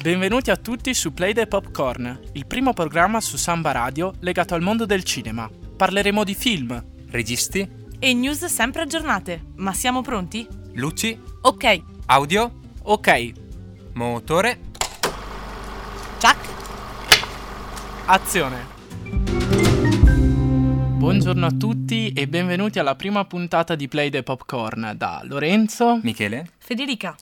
Benvenuti a tutti su Play the Popcorn, il primo programma su Samba Radio legato al mondo del cinema. Parleremo di film, registi e news sempre aggiornate. Ma siamo pronti? Luci, Ok. audio, ok, motore. Chuck. azione. Buongiorno a tutti e benvenuti alla prima puntata di Play the Popcorn da Lorenzo. Michele? Federica.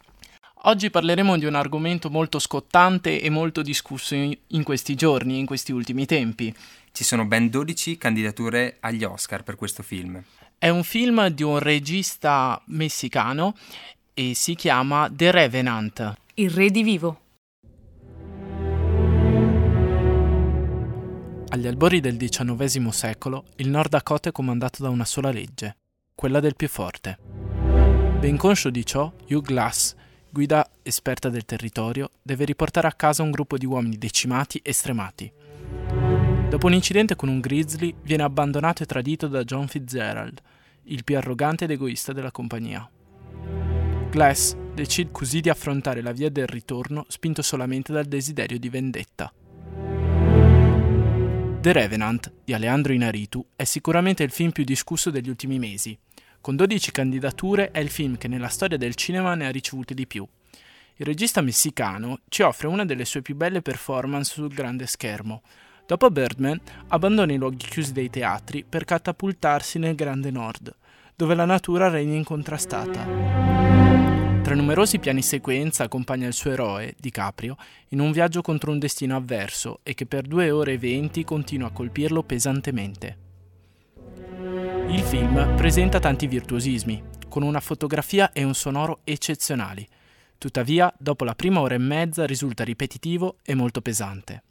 Oggi parleremo di un argomento molto scottante e molto discusso in, questi giorni, in questi ultimi tempi. Ci sono ben 12 candidature agli Oscar per questo film. È un film di un regista messicano e si chiama The Revenant. Il re di vivo. Agli albori del XIX secolo, il Nord Dakota è comandato da una sola legge, quella del più forte. Ben conscio di ciò, Hugh Glass, guida esperta del territorio, deve riportare a casa un gruppo di uomini decimati e stremati. Dopo un incidente con un grizzly, viene abbandonato e tradito da John Fitzgerald, il più arrogante ed egoista della compagnia. Glass decide così di affrontare la via del ritorno spinto solamente dal desiderio di vendetta. The Revenant di Alejandro Inaritu è sicuramente il film più discusso degli ultimi mesi. Con 12 candidature è il film che nella storia del cinema ne ha ricevute di più. Il regista messicano ci offre una delle sue più belle performance sul grande schermo. Dopo Birdman abbandona i luoghi chiusi dei teatri per catapultarsi nel grande nord, dove la natura regna incontrastata. Tra numerosi piani sequenza accompagna il suo eroe, DiCaprio, in un viaggio contro un destino avverso e che per due ore e venti continua a colpirlo pesantemente. Il film presenta tanti virtuosismi, con una fotografia e un sonoro eccezionali. Tuttavia, dopo la prima ora e mezza risulta ripetitivo e molto pesante.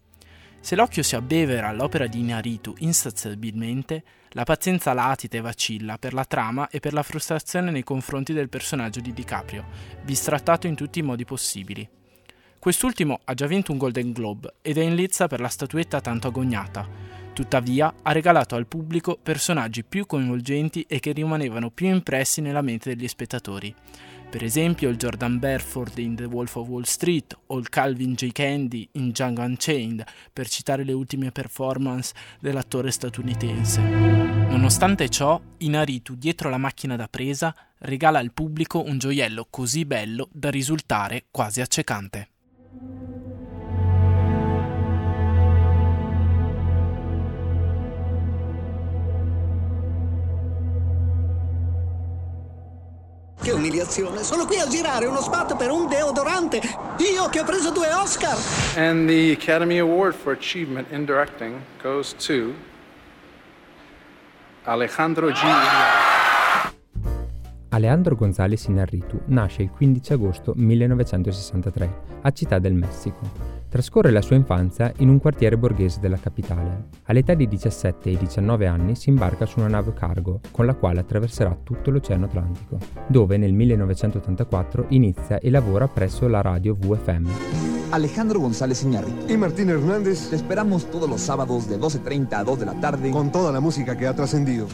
Se l'occhio si abbevera all'opera di Inaritu insaziabilmente, la pazienza latita e vacilla per la trama e per la frustrazione nei confronti del personaggio di DiCaprio, bistrattato in tutti i modi possibili. Quest'ultimo ha già vinto un Golden Globe ed è in lizza per la statuetta tanto agognata. Tuttavia ha regalato al pubblico personaggi più coinvolgenti e che rimanevano più impressi nella mente degli spettatori per esempio il Jordan Belfort in The Wolf of Wall Street o il Calvin J. Candy in Django Unchained, per citare le ultime performance dell'attore statunitense. Nonostante ciò, Inaritu, dietro la macchina da presa, regala al pubblico un gioiello così bello da risultare quasi accecante. Umiliazione! Sono qui a girare uno spot per un deodorante! Io che ho preso due Oscar! And the Academy Award for Achievement in Directing goes to Alejandro G. Alejandro González Inarritu nasce il 15 agosto 1963 a Città del Messico. Trascorre la sua infanzia in un quartiere borghese della capitale. All'età di 17 e 19 anni si imbarca su una nave cargo con la quale attraverserà tutto l'Oceano Atlantico, dove nel 1984 inizia e lavora presso la radio VFM. Alejandro González Iñárritu. Y Martín Hernández. Te esperamos todos los sábados de 12.30 a 2 de la tarde. Con toda la música que ha trascendido.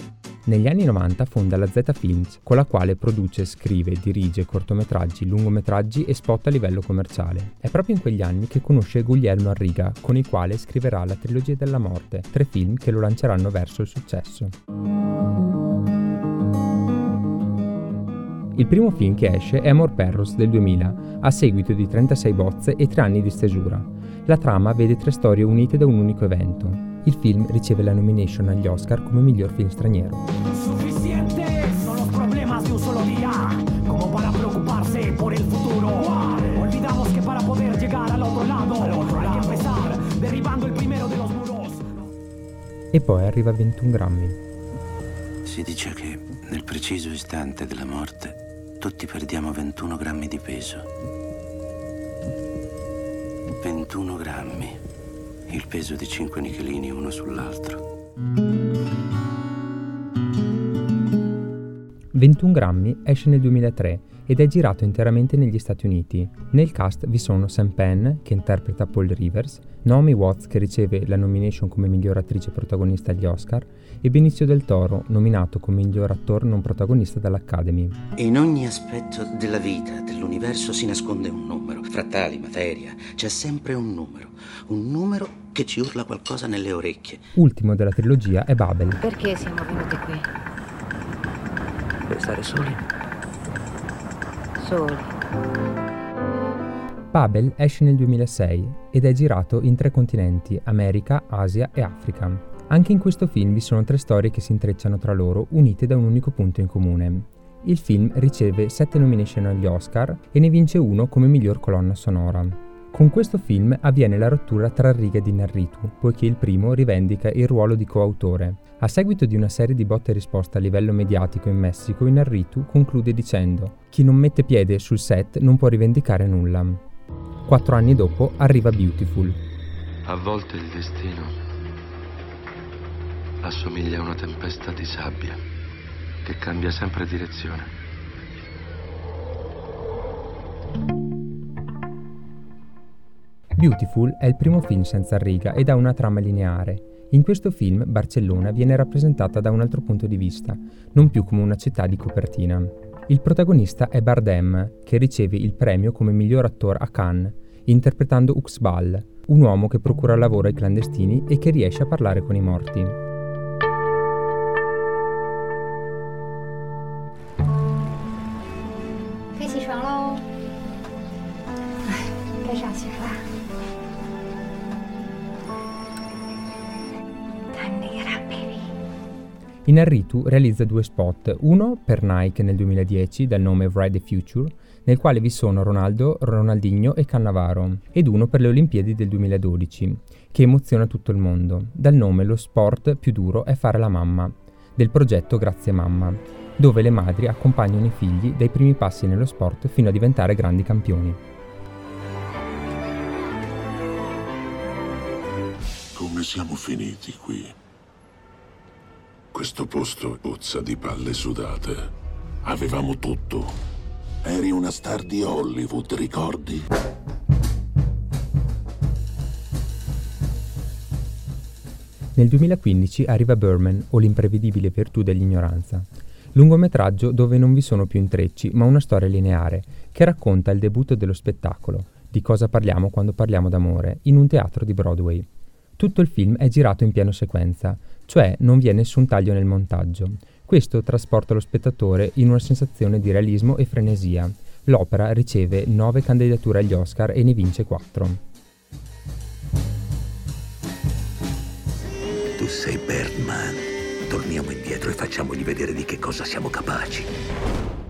Negli anni 90 fonda la Z Films, con la quale produce, scrive, dirige cortometraggi, lungometraggi e spot a livello commerciale. È proprio in quegli anni che conosce Guglielmo Arriga, con il quale scriverà la Trilogia della Morte, tre film che lo lanceranno verso il successo. Il primo film che esce è Amor Perros del 2000, a seguito di 36 bozze e 3 anni di stesura. La trama vede tre storie unite da un unico evento, il film riceve la nomination agli Oscar come miglior film straniero. Suficiente son los problemas de un solo día, como para preocuparse por el futuro. Olvidamos que para poder llegar al otro lado, al otro hay que empezar derribando el primero de los muros. E poi arriva a 21 grammi. Si dice che nel preciso istante della morte tutti perdiamo 21 grammi di peso. 21 grammi il peso di cinque nichelini uno sull'altro. 21 grammi esce nel 2003 ed è girato interamente negli Stati Uniti. Nel cast vi sono Sam Penn, che interpreta Paul Rivers, Naomi Watts, che riceve la nomination come miglior attrice protagonista agli Oscar, e Benicio del Toro, nominato come miglior attore non protagonista dall'Academy. In ogni aspetto della vita, dell'universo, si nasconde un numero. Frattali, materia, c'è sempre un numero. Un numero che ci urla qualcosa nelle orecchie. Ultimo della trilogia è Babel. Perché siamo venuti qui? Per stare soli? Soli. Babel esce nel 2006 ed è girato in tre continenti, America, Asia e Africa. Anche in questo film vi sono tre storie che si intrecciano tra loro, unite da un unico punto in comune. Il film riceve 7 nomination agli Oscar e ne vince uno come miglior colonna sonora. Con questo film avviene la rottura tra Riga di Narritu, poiché il primo rivendica il ruolo di coautore. A seguito di una serie di botte e risposte a livello mediatico in Messico, Inarritu conclude dicendo «Chi non mette piede sul set non può rivendicare nulla». Quattro anni dopo arriva Beautiful. A volte il destino assomiglia a una tempesta di sabbia che cambia sempre direzione. Beautiful è il primo film senza riga ed ha una trama lineare. In questo film Barcellona viene rappresentata da un altro punto di vista, non più come una città di copertina. Il protagonista è Bardem, che riceve il premio come miglior attore a Cannes, interpretando Uxbal, un uomo che procura lavoro ai clandestini e che riesce a parlare con i morti. Inarritu realizza due spot, uno per Nike nel 2010 dal nome Ride the Future, nel quale vi sono Ronaldo, Ronaldinho e Cannavaro, ed uno per le Olimpiadi del 2012, che emoziona tutto il mondo, dal nome Lo sport più duro è fare la mamma, del progetto Grazie Mamma, dove le madri accompagnano i figli dai primi passi nello sport fino a diventare grandi campioni. Come siamo finiti qui? Questo posto puzza di palle sudate. Avevamo tutto. Eri una star di Hollywood, ricordi? Nel 2015 arriva Burman o l'imprevedibile virtù dell'ignoranza, lungometraggio dove non vi sono più intrecci, ma una storia lineare che racconta il debutto dello spettacolo, di cosa parliamo quando parliamo d'amore, in un teatro di Broadway. Tutto il film è girato in piano sequenza, cioè non vi è nessun taglio nel montaggio. Questo trasporta lo spettatore in una sensazione di realismo e frenesia. L'opera riceve 9 candidature agli Oscar e ne vince 4. Tu sei Birdman. Torniamo indietro e facciamogli vedere di che cosa siamo capaci.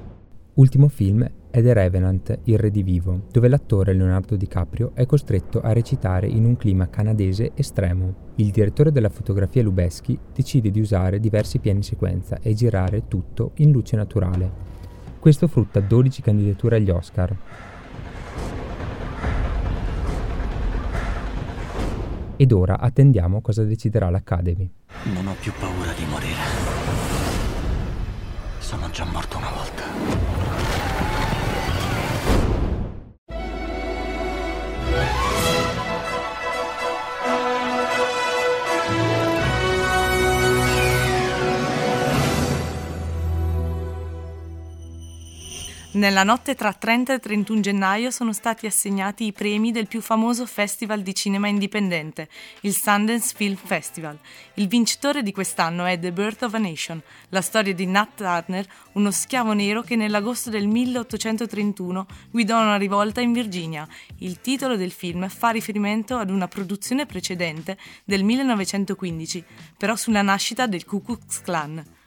Ultimo film è The Revenant, Il Redivivo, dove l'attore Leonardo DiCaprio è costretto a recitare in un clima canadese estremo. Il direttore della fotografia Lubeschi decide di usare diversi piani sequenza e girare tutto in luce naturale. Questo frutta 12 candidature agli Oscar. Ed ora attendiamo cosa deciderà l'Academy. Non ho più paura di morire. Sono già morto una volta. Nella notte tra 30 e 31 gennaio sono stati assegnati i premi del più famoso festival di cinema indipendente, il Sundance Film Festival. Il vincitore di quest'anno è The Birth of a Nation, la storia di Nat Turner, uno schiavo nero che nell'agosto del 1831 guidò una rivolta in Virginia. Il titolo del film fa riferimento ad una produzione precedente del 1915, però sulla nascita del Ku Klux Klan.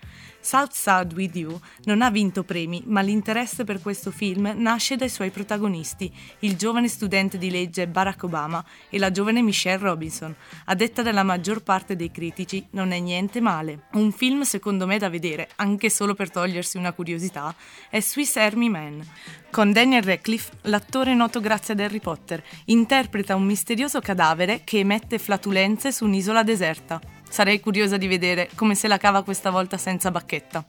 South Side With You non ha vinto premi, ma l'interesse per questo film nasce dai suoi protagonisti, il giovane studente di legge Barack Obama e la giovane Michelle Robinson. A detta della maggior parte dei critici, non è niente male. Un film secondo me da vedere, anche solo per togliersi una curiosità, è Swiss Army Man. Con Daniel Radcliffe, l'attore noto grazie ad Harry Potter, interpreta un misterioso cadavere che emette flatulenze su un'isola deserta. Sarei curiosa di vedere come se la cava questa volta senza bacchetta.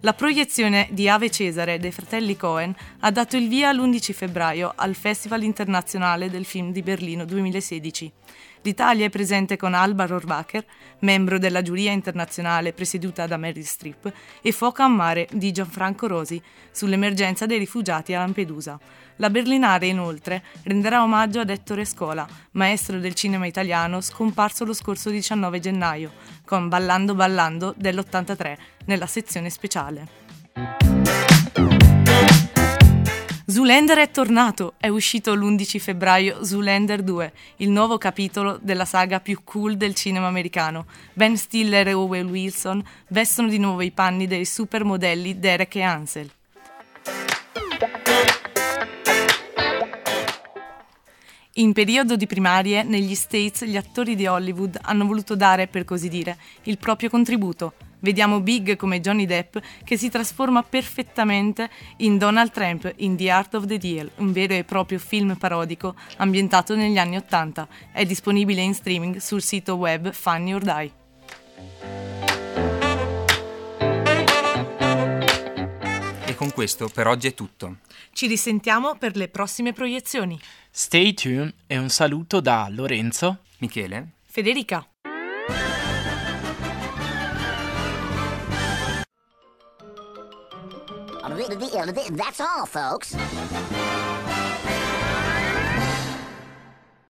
La proiezione di Ave Cesare dei fratelli Cohen ha dato il via l'11 febbraio al Festival internazionale del film di Berlino 2016. L'Italia è presente con Alba Rohrwacher, membro della giuria internazionale presieduta da Meryl Streep, e Foca a mare di Gianfranco Rosi sull'emergenza dei rifugiati a Lampedusa. La Berlinare, inoltre, renderà omaggio ad Ettore Scola, maestro del cinema italiano scomparso lo scorso 19 gennaio, con Ballando Ballando dell'83 nella sezione speciale. Zoolander è tornato, è uscito l'11 febbraio Zoolander 2, il nuovo capitolo della saga più cool del cinema americano. Ben Stiller e Owen Wilson vestono di nuovo i panni dei supermodelli Derek e Ansel. In periodo di primarie, negli States gli attori di Hollywood hanno voluto dare, per così dire, il proprio contributo. Vediamo Big come Johnny Depp che si trasforma perfettamente in Donald Trump in The Art of the Deal, un vero e proprio film parodico ambientato negli anni Ottanta. È disponibile in streaming sul sito web Funny or Die. E con questo per oggi è tutto. Ci risentiamo per le prossime proiezioni. Stay tuned e un saluto da Lorenzo, Michele, Federica. That's all, folks.